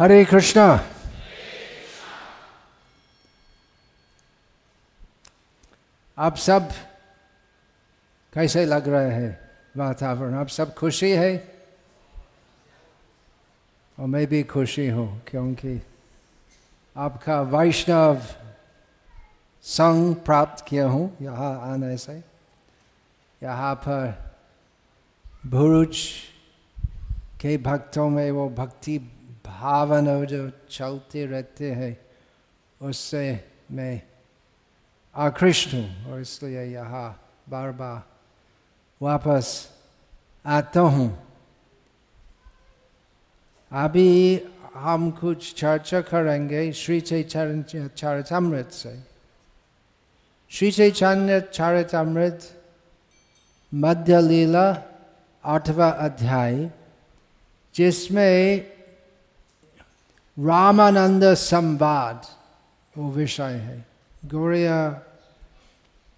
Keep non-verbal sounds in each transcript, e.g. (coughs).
हरे कृष्णा। आप सब कैसे लग रहे हैं वातावरण? आप सब खुशी है? और मैं भी खुशी हूँ क्योंकि आपका वैष्णव संग प्राप्त किया हूँ यहाँ आने से। यहाँ पर भुरुच के भक्तों में वो भक्ति भावना जो चलते रहते हैं, उससे मैं आकृष्ट हूँ और इसलिए यहाँ बार बार वापस आता हूँ। अभी हम कुछ चर्चा करेंगे श्री चैतन्य चरितमृत से। श्री चैतन्य चरितमृत, मध्य लीला, आठवा अध्याय, जिसमें रामानंद संवाद वो विषय है गौरिया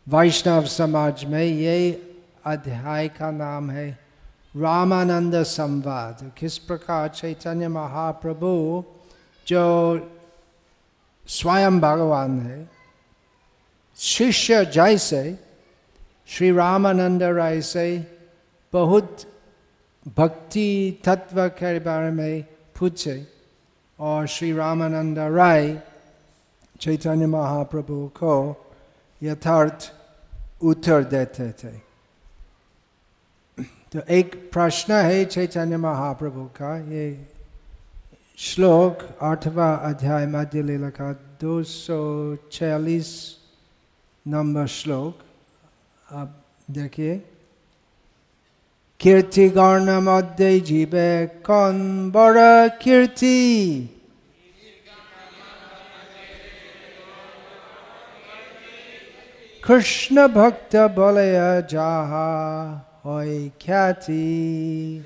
वैष्णव समाज में ये अध्याय का नाम है रामानंद संवाद किस प्रकार चैतन्य महाप्रभु जो स्वयं भगवान है शिष्य जैसे श्री रामानंद राय से बहुत भक्ति तत्व के बारे में पूछे और श्री रामानंद राय चैतन्य महाप्रभु को यथार्थ उत्तर देते थे। तो एक प्रश्न है चैतन्य महाप्रभु का, ये श्लोक आठवा अध्याय मध्य लीला का दो सौ छियालीस नंबर श्लोक, आप देखिए। কীর্তিগণমধ্যে জীবে কন বড় কীর্তি? কৃষ্ণ ভক্ত বলে, যাহা হয় খ্যাতি।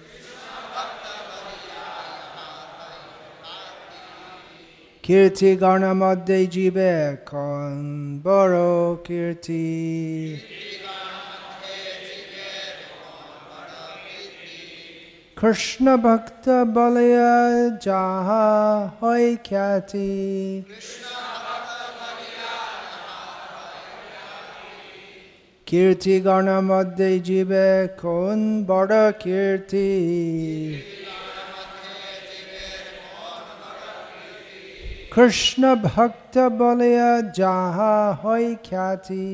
কীর্তি গণমধ্যে জীবে কন বড় কীর্তি? কৃষ্ণ ভক্ত বলে যাহা হয় খ্যাতি কীর্তি গণ মধ্যে জীবে কোন বড় কীর্তি কৃষ্ণ ভক্ত বলে যাহা হয় খ্যাতি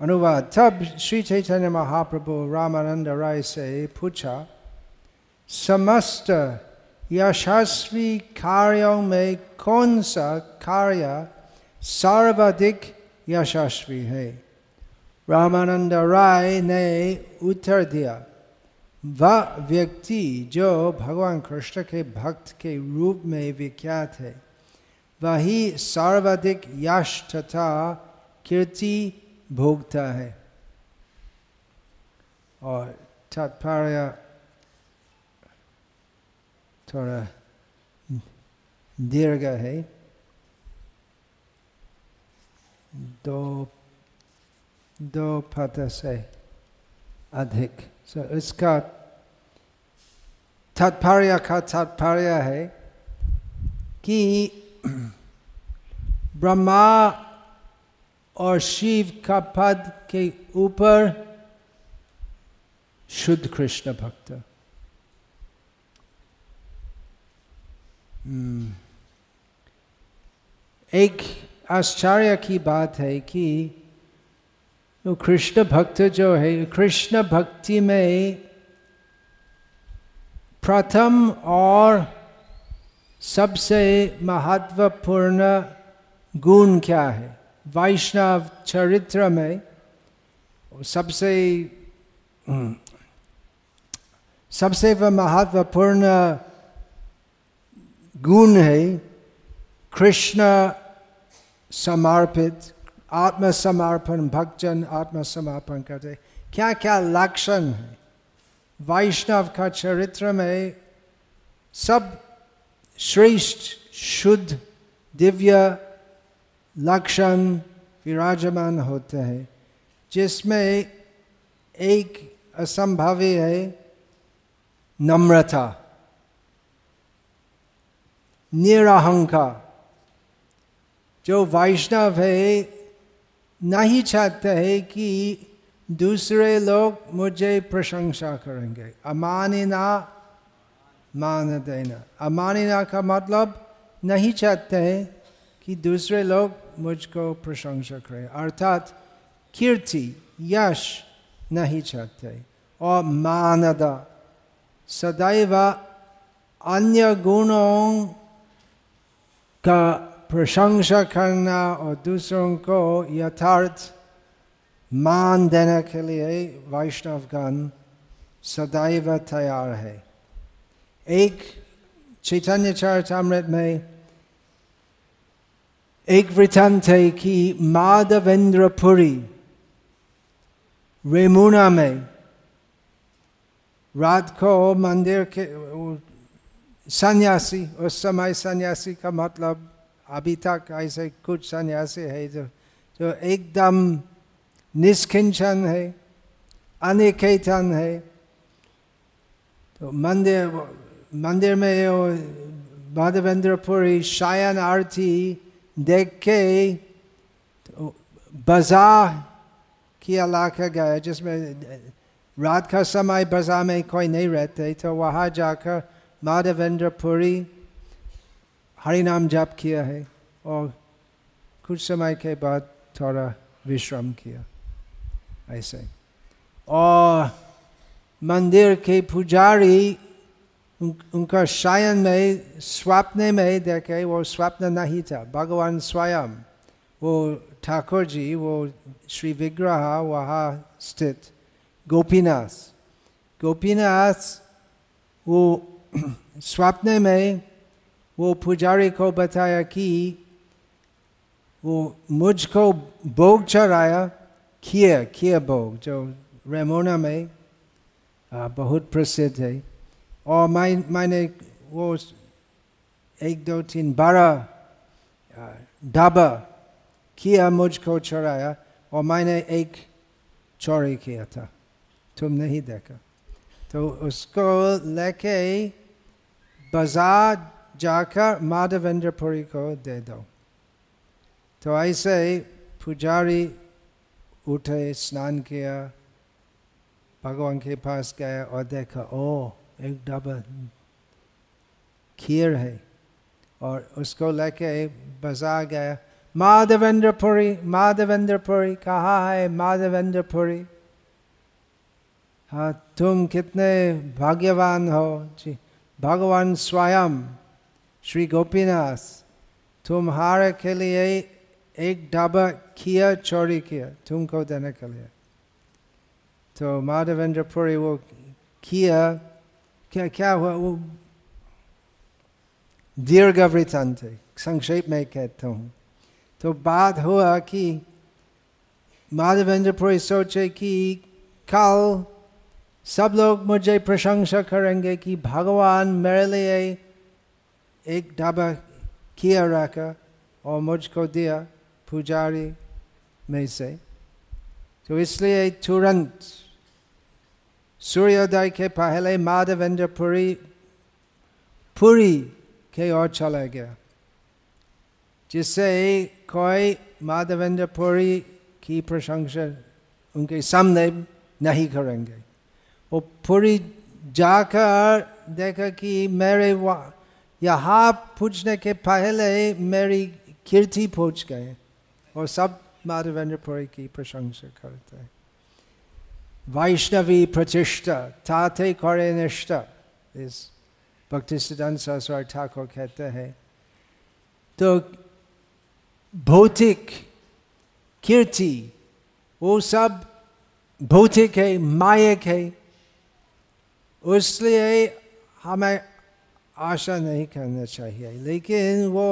अनुवाद तब श्री चैतन्य महाप्रभु रामानंद राय से पूछा समस्त यशस्वी कार्यों में कौन सा कार्य सर्वाधिक यशस्वी है रामानंद राय ने उत्तर दिया वह व्यक्ति जो भगवान कृष्ण के भक्त के रूप में विख्यात है वही सर्वाधिक यश तथा कीर्ति भोगता है। और तात्पर्य थोड़ा दीर्घ है। दो दो पद से अधिक। सो so, इसका तात्पर्य का तात्पर्य है कि (clears throat) ब्रह्मा और शिव का पद के ऊपर शुद्ध कृष्ण भक्त। एक आश्चर्य की बात है कि कृष्ण भक्त जो है, कृष्ण भक्ति में प्रथम और सबसे महत्वपूर्ण गुण क्या है? वैष्णव चरित्र में सबसे सबसे महत्वपूर्ण गुण है कृष्ण समर्पित, आत्मसमर्पण, भक्तजन आत्मसमर्पण करते क्या क्या लक्षण है? वैष्णव का चरित्र में सब श्रेष्ठ, शुद्ध, दिव्य लक्षण विराजमान होते हैं, जिसमें एक असंभवी है, नम्रता निराहंकार जो वैष्णव है, नहीं चाहते है कि दूसरे लोग मुझे प्रशंसा करेंगे। अमानिना मान देना। अमानिना का मतलब नहीं चाहते हैं कि दूसरे लोग मुझको प्रशंसा करें। अर्थात, कीर्ति, यश नहीं चाहते। और मानदा, सदैव अन्य गुणों का प्रशंसा करना और दूसरों को यथार्थ मान देने के लिए वैष्णवगण सदैव तैयार है। एक चैतन्य चरितमृत में एक वृत्तांत है कि माधवेंद्रपुरी रेमुना में रात को मंदिर के सन्यासी उस समय सन्यासी का मतलब अभी तक ऐसे कुछ सन्यासी है जो जो एकदम निष्किंचन है अनिकेतन है तो मंदिर मंदिर में माधवेंद्रपुरी शायन आरती देख के बाज़ार किया इलाका गया जिसमें रात का समय बाज़ार में कोई नहीं रहते तो वहाँ जाकर माधवेंद्रपुरी हरिनाम जाप किया है और कुछ समय के बाद थोड़ा विश्राम किया, ऐसे। और मंदिर के पुजारी उन, उनका शायन में स्वप्न में देखे वो स्वप्न नहीं था। भगवान स्वयं वो ठाकुर जी वो श्री विग्रह वहाँ स्थित गोपीनाथ। गोपीनाथ वो (clears throat) स्वप्न में वो पुजारी को बताया कि वो मुझको भोग चढ़ाया खीर खीर भोग जो रेमोना में बहुत प्रसिद्ध है। और मैं मैंने वो एक दो तीन बारह ढाबा किया मुझको चढ़ाया और मैंने एक चोरी किया था तुम नहीं देखा तो उसको लेके बाज़ार जाकर माधवेंद्रपुरी को दे दो तो ऐसे पुजारी उठे स्नान किया भगवान के पास गया और देखा ओ एक डबल खीर है और उसको लेके बाज़ार गया। माधवेंद्रपुरी माधवेंद्रपुरी, कहाँ है माधवेंद्रपुरी? हाँ तुम कितने भाग्यवान हो। जी, भगवान स्वयं, श्री गोपीनाथ, तुम्हारे के लिए एक ढाबा किया चोरी किया, तुमको देने के लिए। तो माधवेंद्रपुरी वो किया क्या क्या हुआ? वो दीर्घ वृत्तांत है संक्षेप में कहता हूँ। तो बात हुआ कि माधवेंद्रपुरी सोचे कि कल सब लोग मुझे प्रशंसा करेंगे कि भगवान मेरे लिए एक ढाबा किया रखा और मुझको दिया पुजारी में से। तो इसलिए तुरंत सूर्योदय के पहले माधवेंद्र पुरी पुरी के ओर चला गया जिससे कोई माधवेंद्र पुरी की प्रशंसा उनके सामने नहीं करेंगे वो पूरी जाकर देखा कि मेरे यहाँ पूछने के पहले मेरी कीर्ति पहुँच गए और सब माधवेंद्र पुरी की प्रशंसा करते हैं Vaishnavi Pratishta, Tate Kare Nishta, इस भक्ति सिद्धांत सरस्वर ठाकुर कहते हैं तो भौतिक कीर्ति वो सब भौतिक है मायक है उसलिए हमें आशा नहीं करना चाहिए लेकिन वो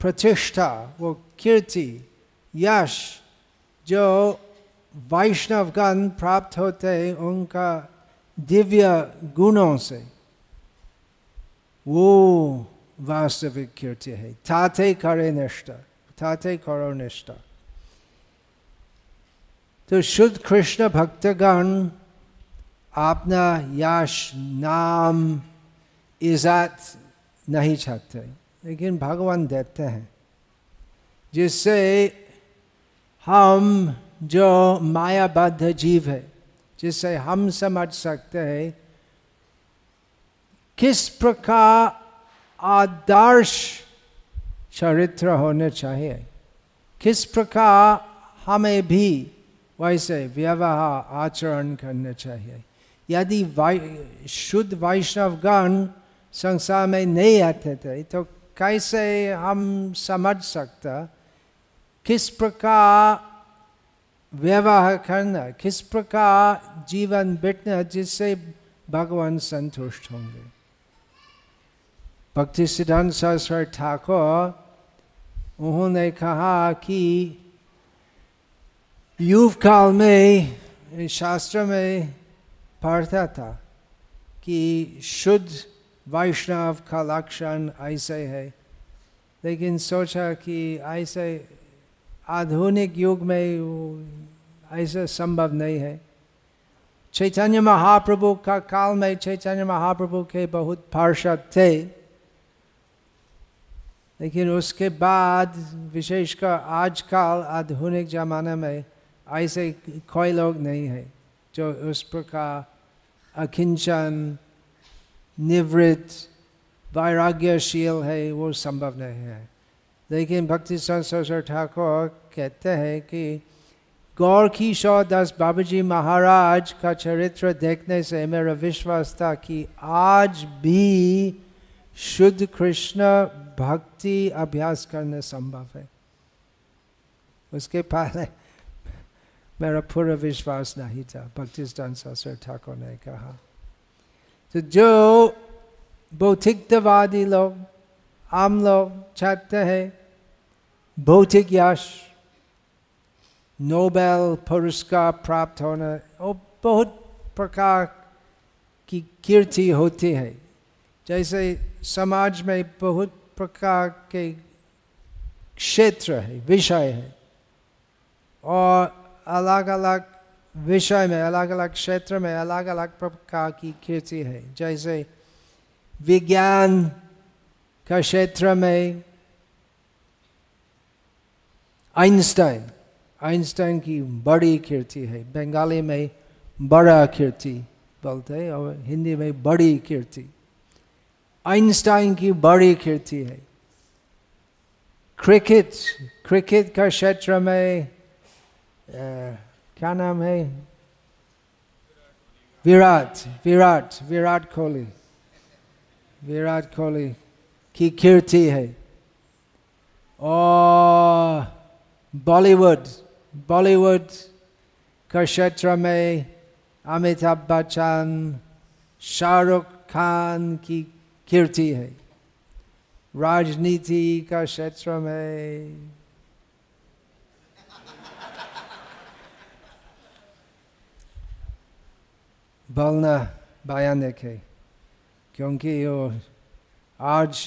प्रतिष्ठा वो कीर्ति यश जो वैष्णवगण प्राप्त होते उनका दिव्य गुणों से। वो वास्तविक कीर्ति है। थाते करे निष्ठा थाते करो निष्ठा। तो शुद्ध कृष्ण भक्तगण अपना यश नाम इज़्ज़त नहीं चाहते, लेकिन भगवान देते हैं, जिससे हम जो मायाबद्ध जीव है, जिसे हम समझ सकते हैं, किस प्रकार आदर्श चरित्र होने चाहिए? किस प्रकार हमें भी वैसे व्यवहार आचरण करने चाहिए? यदि शुद्ध वैष्णवगण संसार में नहीं आते थे तो कैसे हम समझ सकता? किस प्रकार व्यवहार करना, किस प्रकार जीवन बिटना जिससे भगवान संतुष्ट होंगे? भक्ति सिद्धांत सरस्वती ठाकुर, उन्होंने कहा कि युव काल में, शास्त्र में पढ़ता था कि शुद्ध वैष्णव का लक्षण ऐसे है। लेकिन सोचा कि ऐसे आधुनिक युग में ऐसा संभव नहीं है। चैतन्य महाप्रभु का काल में चैतन्य महाप्रभु के बहुत पार्षद थे। लेकिन उसके बाद विशेषकर आजकल आधुनिक जमाने में ऐसे कोई लोग नहीं है जो उस प्रकार अकिंचन निवृत्त, वैराग्यशील है, वो संभव नहीं है। लेकिन भक्ति सरस्वर ठाकुर कहते हैं कि गौर किशोर दास बाबू जी महाराज का चरित्र देखने से मेरा विश्वास था कि आज भी शुद्ध कृष्ण भक्ति अभ्यास करना संभव है। उसके पहले मेरा पूरा विश्वास नहीं था, भक्ति शास्त्र ठाकुर ने कहा। तो जो भौतिकवादी लोग, आम लोग चाहते हैं भौतिक यश नोबेल पुरस्कार प्राप्त होना और बहुत प्रकार की कीर्ति होती है। जैसे समाज में बहुत प्रकार के क्षेत्र है, विषय है, और अलग अलग विषय में अलग अलग क्षेत्र में अलग अलग प्रकार की कीर्ति है। जैसे विज्ञान का क्षेत्र में आइंस्टाइन आइंस्टाइन की बड़ी कीर्ति है। बंगाली में बड़ा कीर्ति बोलते हैं और हिंदी में बड़ी कीर्ति। आइंस्टाइन की बड़ी कीर्ति है। क्रिकेट क्रिकेट का क्षेत्र में क्या नाम है? विराट विराट विराट कोहली। विराट कोहली की कीर्ति है। और बॉलीवुड बॉलीवुड का क्षेत्र में अमिताभ बच्चन शाहरुख खान की कीर्ति है राजनीति का क्षेत्र में बोलना भयानक है क्योंकि वो आज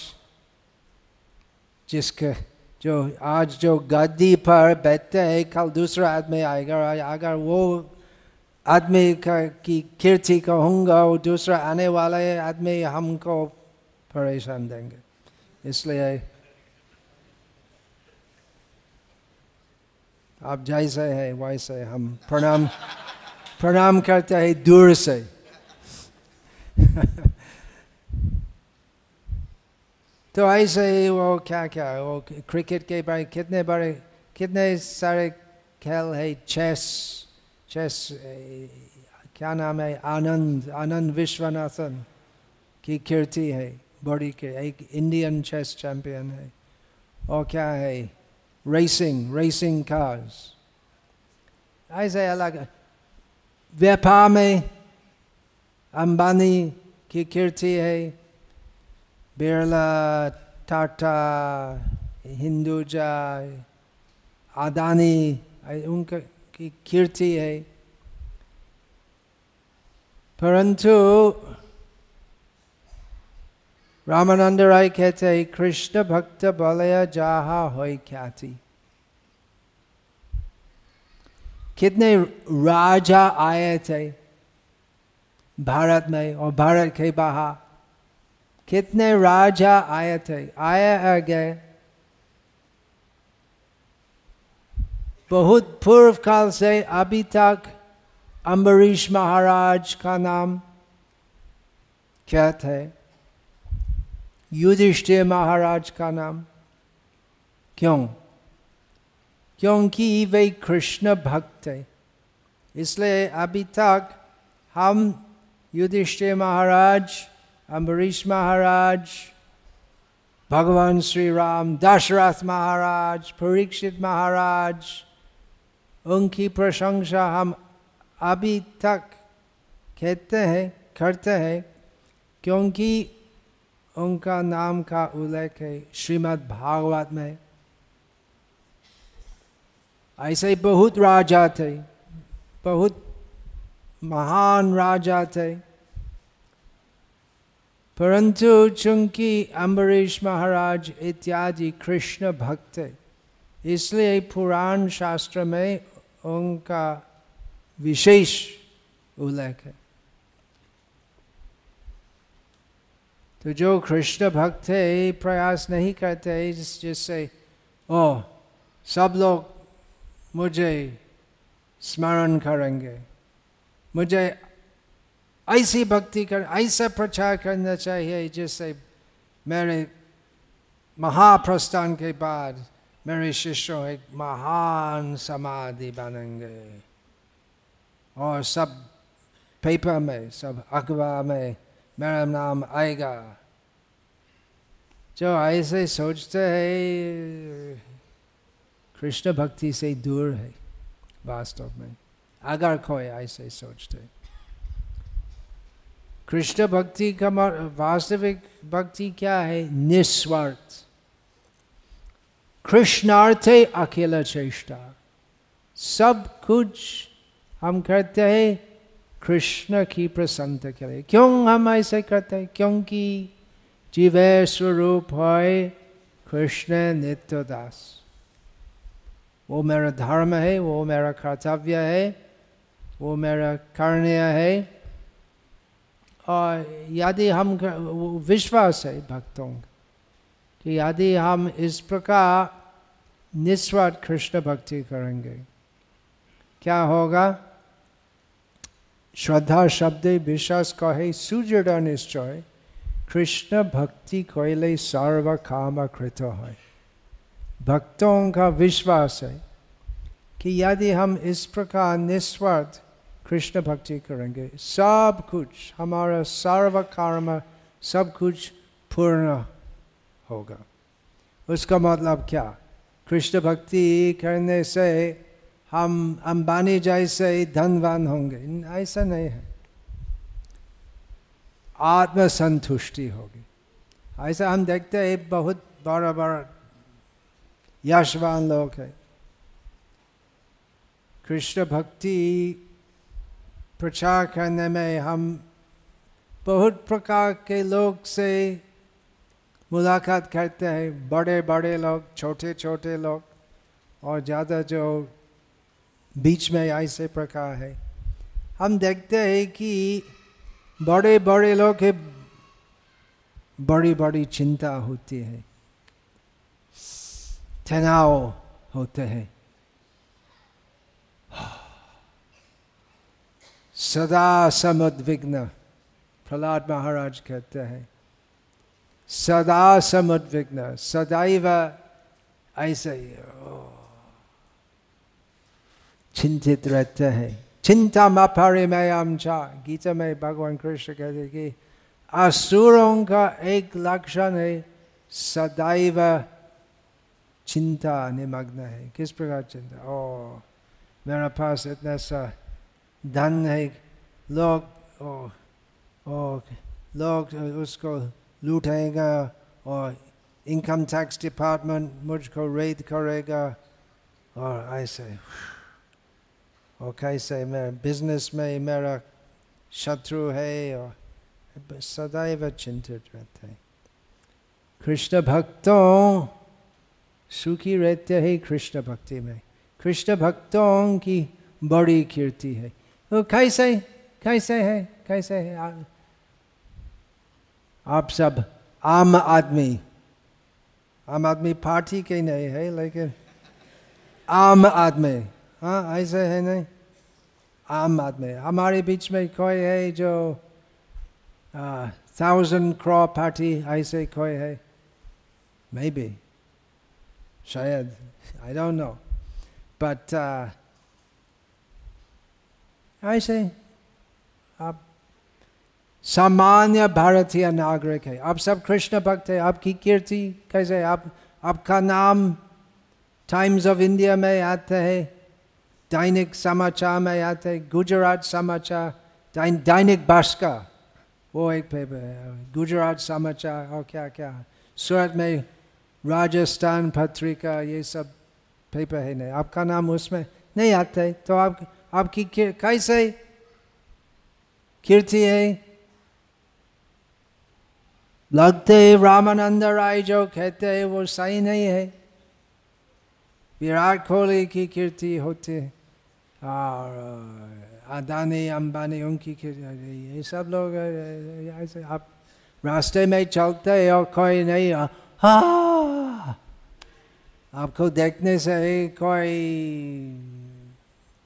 जिसके जो आज जो गद्दी पर बैठते हैं, कल दूसरा आदमी आएगा, अगर वो आदमी का की कीर्ति कहूँगा, वो दूसरा आने वाला आदमी हमको परेशान देंगे। इसलिए आप जैसे है, वैसे हम प्रणाम प्रणाम करते हैं दूर से। (laughs) तो ऐसे ही वो क्या क्या, वो क्रिकेट के बारे, कितने बड़े कितने सारे खेल है? चेस चेस क्या नाम है? आनंद आनंद विश्वनाथन की कीर्ति है, बड़ी के, एक इंडियन चेस चैंपियन है। और क्या है? रेसिंग रेसिंग कार्स ऐसे अलग, व्यापार में अंबानी की कीर्ति है बिरला टाटा हिंदुजा आदानी उनका की कीर्ति है परंतु रामानंद राय कहते हैं कृष्ण भक्त बलया जहा हो ख्याति कितने राजा आए थे भारत में और भारत के बाहर कितने राजा आए थे? आए गए बहुत पूर्व काल से अभी तक अम्बरीश महाराज का नाम क्या थे? युधिष्ठिर महाराज का नाम क्यों? क्योंकि वे कृष्ण भक्त थे। इसलिए अभी तक हम युधिष्ठिर महाराज अम्बरीश महाराज भगवान श्री राम दशरथ महाराज परीक्षित महाराज उनकी प्रशंसा हम अभी तक कहते हैं करते हैं क्योंकि उनका नाम का उल्लेख है श्रीमद् भागवत में ऐसे बहुत राजा थे, बहुत महान राजा थे। परंतु चूँकि अम्बरीश महाराज इत्यादि कृष्ण भक्त इसलिए पुराण शास्त्र में उनका विशेष उल्लेख है। तो जो कृष्ण भक्त है प्रयास नहीं करते जिससे, ओ, सब लोग मुझे स्मरण करेंगे। मुझे ऐसी भक्ति कर, ऐसा प्रचार करना चाहिए जिससे मेरे महाप्रस्थान के बाद मेरे शिष्यों एक महान समाधि बनेंगे। और सब पेपर में, सब अखबार में मेरा नाम आएगा। जो ऐसे सोचते हैं, कृष्ण भक्ति से दूर है, वास्तव में। अगर कोई ऐसे सोचते कृष्ण भक्ति का वास्तविक भक्ति क्या है? निस्वार्थ। कृष्णार्थे अकेला चेष्टा। सब कुछ हम करते हैं कृष्ण की प्रसन्नता के लिए। क्यों हम ऐसे करते हैं? क्योंकि जीव स्वरूप है कृष्ण नित्य दास। वो मेरा धर्म है, वो मेरा कर्तव्य है, वो मेरा करणीय है। और यदि हम विश्वास है भक्तों कि यदि हम इस प्रकार निस्वार्थ कृष्ण भक्ति करेंगे। क्या होगा? श्रद्धा शब्द विश्वास कहे सुदृढ़ निश्चय, कृष्ण भक्ति कहले सर्व काम कृत है। भक्तों का विश्वास है कि यदि हम इस प्रकार निस्वार्थ कृष्ण भक्ति करेंगे सब कुछ हमारा सर्व कर्म सब कुछ पूर्ण होगा उसका मतलब क्या कृष्ण भक्ति करने से हम अंबानी जैसे धनवान होंगे ऐसा नहीं है आत्मसंतुष्टि होगी ऐसा हम देखते हैं बहुत बड़ा बड़ा यशवान लोग है कृष्ण भक्ति प्रचार करने में हम बहुत प्रकार के लोग से मुलाकात करते हैं। बड़े बड़े लोग छोटे छोटे लोग और ज़्यादा जो बीच में ऐसे प्रकार है। हम देखते हैं कि बड़े बड़े लोग के बड़ी बड़ी चिंता होती है, तनाव होते हैं। सदा समुद्विग्न। प्रहलाद महाराज कहते हैं, सदा समुद्विग्न, सदैव ऐसे ही चिंतित रहते हैं। चिंता मपरिमयम चा। गीता में भगवान कृष्ण कहते कि असुरों का एक लक्षण है, सदैव चिंता निमग्न है। किस प्रकार चिंता? ओ, मेरा पास इतना सा धन लोग लोग उसको लूटेगा और इनकम टैक्स डिपार्टमेंट मुझको रेड करेगा और ऐसे और कैसे मेरे बिज़नेस में मेरा शत्रु है और सदैव चिंतित रहते हैं कृष्ण भक्तों सुखी रहते हैं कृष्ण भक्ति में कृष्ण भक्तों की बड़ी कीर्ति है वो कैसे कैसे है कैसे है? आप सब आम आदमी आम आदमी पार्टी के नहीं है, लेकिन आम आदमी हाँ ऐसे है नहीं? आम आदमी। हमारे बीच में कोई है जो थाउज़ेंड क्रॉ पार्टी ऐसे कोई है? मे बी शायद आई डोंट नो बट ऐसे आप सामान्य भारतीय नागरिक है। आप सब कृष्ण भक्त है, आपकी कीर्ति कैसे आप, आपका नाम टाइम्स ऑफ़ इंडिया में आता है, दैनिक समाचार में आते है, गुजरात समाचार दैनिक भास्कर, वो एक पेपर है गुजरात समाचार और क्या क्या सूरत में राजस्थान पत्रिका, ये सब पेपर है नहीं आपका नाम उसमें नहीं आता है तो आप आपकी कैसे? कीर्ति है। लगते रामानंद राय जो कहते हैं वो सही नहीं है। विराट कोहली की कीर्ति होती और अदानी, अंबानी, उनकी कीर्ति ये सब लोग ऐसे आप रास्ते में चलते और कोई नहीं हाँ। आपको देखने से कोई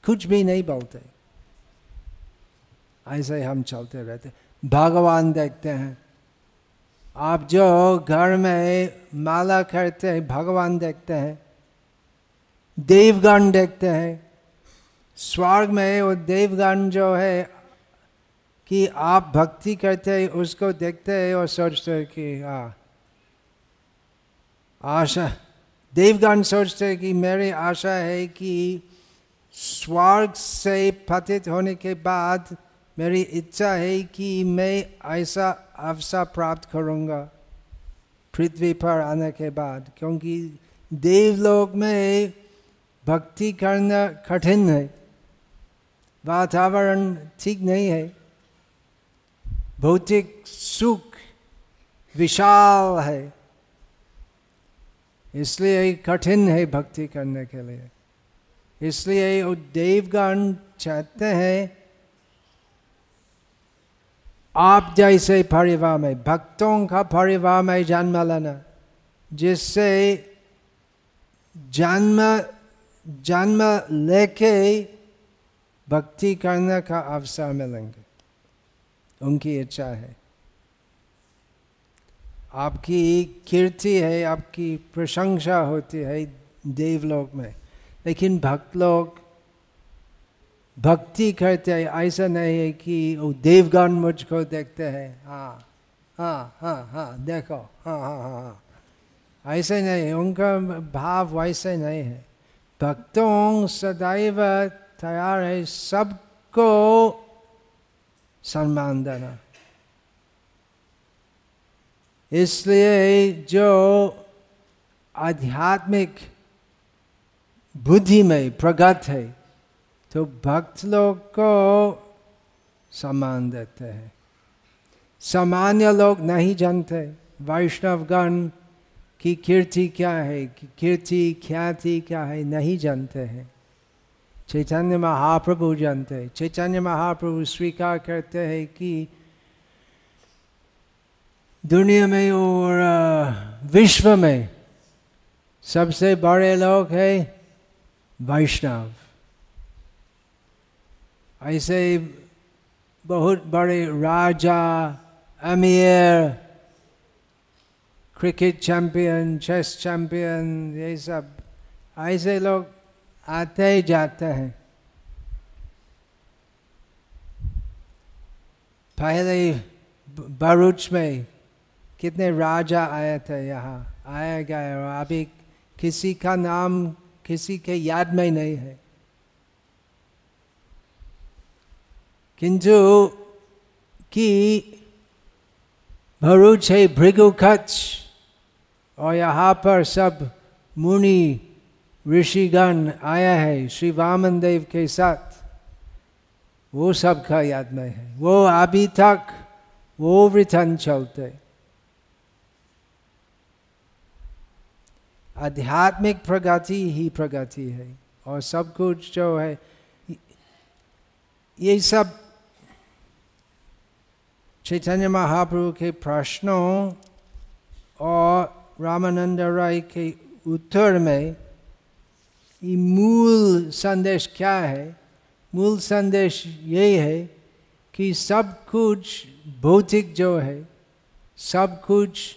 कुछ भी नहीं बोलते। ऐसे ही हम चलते रहते भगवान देखते हैं। आप जो घर में माला करते हैं, भगवान देखते हैं। देवगण देखते हैं। स्वर्ग में वो देवगण जो है कि आप भक्ति करते हैं, उसको देखते हैं और सोचते हैं कि हाँ आशा। देवगण सोचते हैं कि मेरी आशा है कि स्वर्ग से पतित होने के बाद मेरी इच्छा है कि मैं ऐसा अवसर प्राप्त करूँगा पृथ्वी पर आने के बाद, क्योंकि देवलोक में भक्ति करना कठिन है। वातावरण ठीक नहीं है। भौतिक सुख विशाल है। इसलिए कठिन है भक्ति करने के लिए। इसलिए वो देवगण चाहते हैं, आप जैसे परिवार में, भक्तों का परिवार में जन्म लेना, जिससे जन्म जन्म लेके भक्ति करने का अवसर मिलेंगे। उनकी इच्छा है। आपकी कीर्ति है, आपकी प्रशंसा होती है देवलोक में। लेकिन भक्त लोग भक्ति करते हैं, ऐसा नहीं है कि वो देवगण मुझको देखते हैं। हाँ हाँ हाँ हाँ देखो हाँ हाँ हाँ हाँ। ऐसे नहीं, उनका भाव वैसे नहीं है। भक्तों सदैव तैयार है सबको सम्मान देना। इसलिए जो आध्यात्मिक बुद्धि में प्रगत है तो भक्त लोग को सम्मान देते हैं। सामान्य लोग नहीं जानते वैष्णवगण की कीर्ति क्या है कीर्ति, ख्याति क्या है, नहीं जानते हैं। चैतन्य महाप्रभु जानते हैं। चैतन्य महाप्रभु स्वीकार करते हैं कि दुनिया में और विश्व में सबसे बड़े लोग हैं वैष्णव। ऐसे बहुत बड़े राजा, अमीर, क्रिकेट चैंपियन, चेस चैंपियन, ये सब ऐसे लोग आते ही जाते हैं। पहले बरूच में कितने राजा आए थे यहाँ, आए गए और अभी किसी का नाम किसी के याद में ही नहीं है। किंतु कि भरूच है भृगु कच्छ और यहाँ पर सब मुनि ऋषिगण आया है श्री वामन देव के साथ। वो सब का याद में है। वो अभी तक वो वृथन चलते। आध्यात्मिक प्रगति ही प्रगति है और सब कुछ जो है, ये सब चैतन्य महाप्रभु के प्रश्नों और रामानंद राय के उत्तर में ये मूल संदेश क्या है? मूल संदेश यही है कि सब कुछ भौतिक जो है, सब कुछ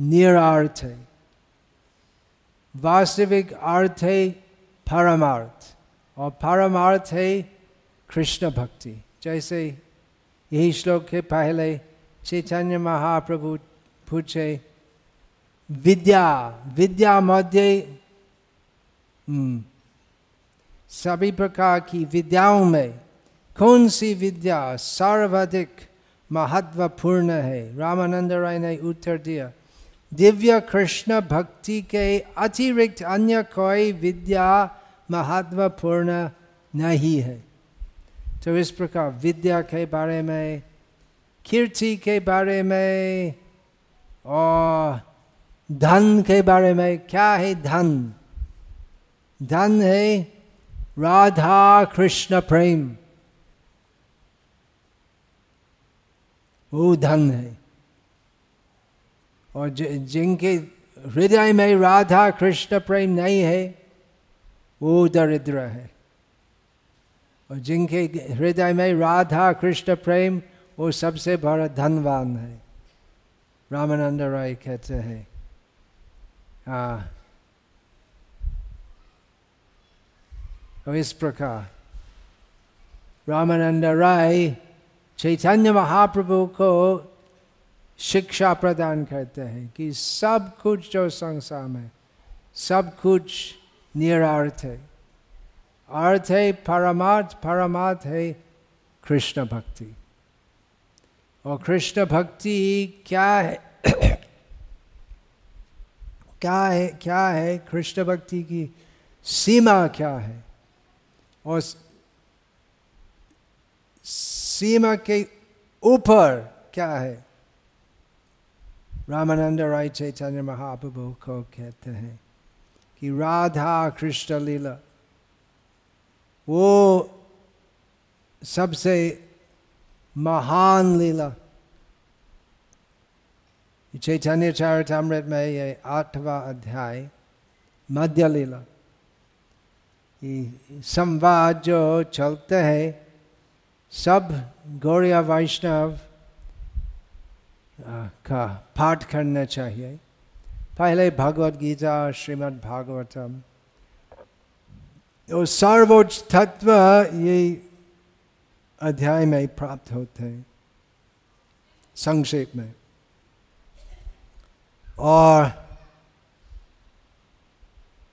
निरार्थ है। वास्तविक अर्थ है परमार्थ और परमार्थ है कृष्ण भक्ति जैसे यही श्लोक के पहले चैतन्य महाप्रभु पूछे विद्या विद्या मध्य सभी प्रकार की विद्याओं में कौन सी विद्या सर्वाधिक महत्वपूर्ण है रामानंद राय ने उत्तर दिया दिव्य कृष्ण भक्ति के अतिरिक्त अन्य कोई विद्या महत्वपूर्ण नहीं है तो इस प्रकार विद्या के बारे में कीर्ति के बारे में और धन के बारे में क्या है धन धन है राधा कृष्ण प्रेम वो धन है और जिनके हृदय में राधा कृष्ण प्रेम नहीं है, वो दरिद्र है। और जिनके हृदय में राधा कृष्ण प्रेम, वो सबसे बड़ा धनवान है। रामानंद राय कहते हैं। हाँ। और इस प्रकार, रामानंद राय चैतन्य महाप्रभु को शिक्षा प्रदान करते हैं कि सब कुछ जो संसार में सब कुछ निरार्थ है। अर्थ है परमार्थ परमार्थ है कृष्ण भक्ति। और कृष्ण भक्ति क्या है? (coughs) क्या है क्या है कृष्ण भक्ति की सीमा क्या है? और सीमा के ऊपर क्या है? रामानंद राय चैतन्य महाप्रभु को कहते हैं कि राधा कृष्ण लीला, वो सबसे महान लीला। चैतन्य चरितमृत में ये आठवा अध्याय, मध्य लीला। संवाद जो चलते हैं, सब गौरिया वैष्णव का पाठ करना चाहिए। पहले भगवत गीता, श्रीमद् भागवतम। और सर्वोच्च तत्व ये अध्याय में प्राप्त होते हैं, संक्षेप में। और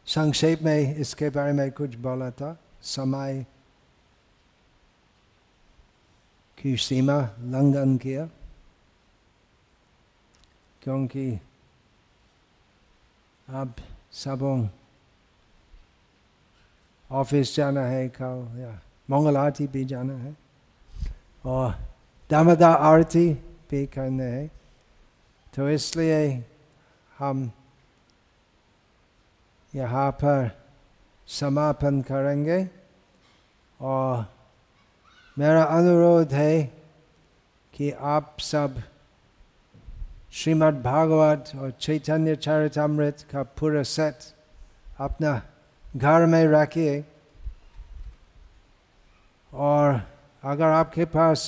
संक्षेप में इसके बारे में कुछ बोला था, समय की सीमा लंघन किया। क्योंकि अब सबों ऑफ़िस जाना है कल या मंगल आरती भी जाना है, और दामदा आरती भी करना है। तो इसलिए हम यहाँ पर समापन करेंगे, और मेरा अनुरोध है कि आप सब श्रीमद् भागवत और चैतन्य चरितमृत का पूरा सेट अपना घर में रखिए और अगर आपके पास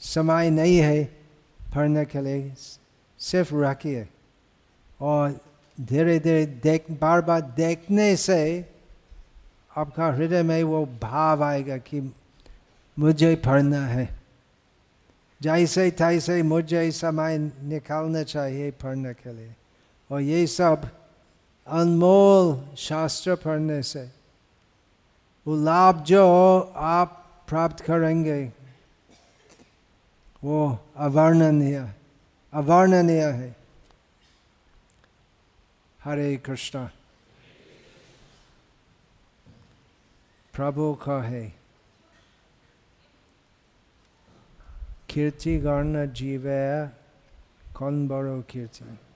समय नहीं है पढ़ने के लिए सिर्फ़ रखिए और धीरे धीरे देख बार बार देखने से आपका हृदय में वो भाव आएगा कि मुझे पढ़ना है जैसे तैसे मुझे समय निकालना चाहिए पढ़ने के लिए और ये सब अनमोल शास्त्र पढ़ने से वो लाभ जो आप प्राप्त करेंगे वो अवर्णनीय अवर्णनीय है हरे कृष्ण प्रभु का है कीर्ति गण जीव कौन बड़ो कीर्ति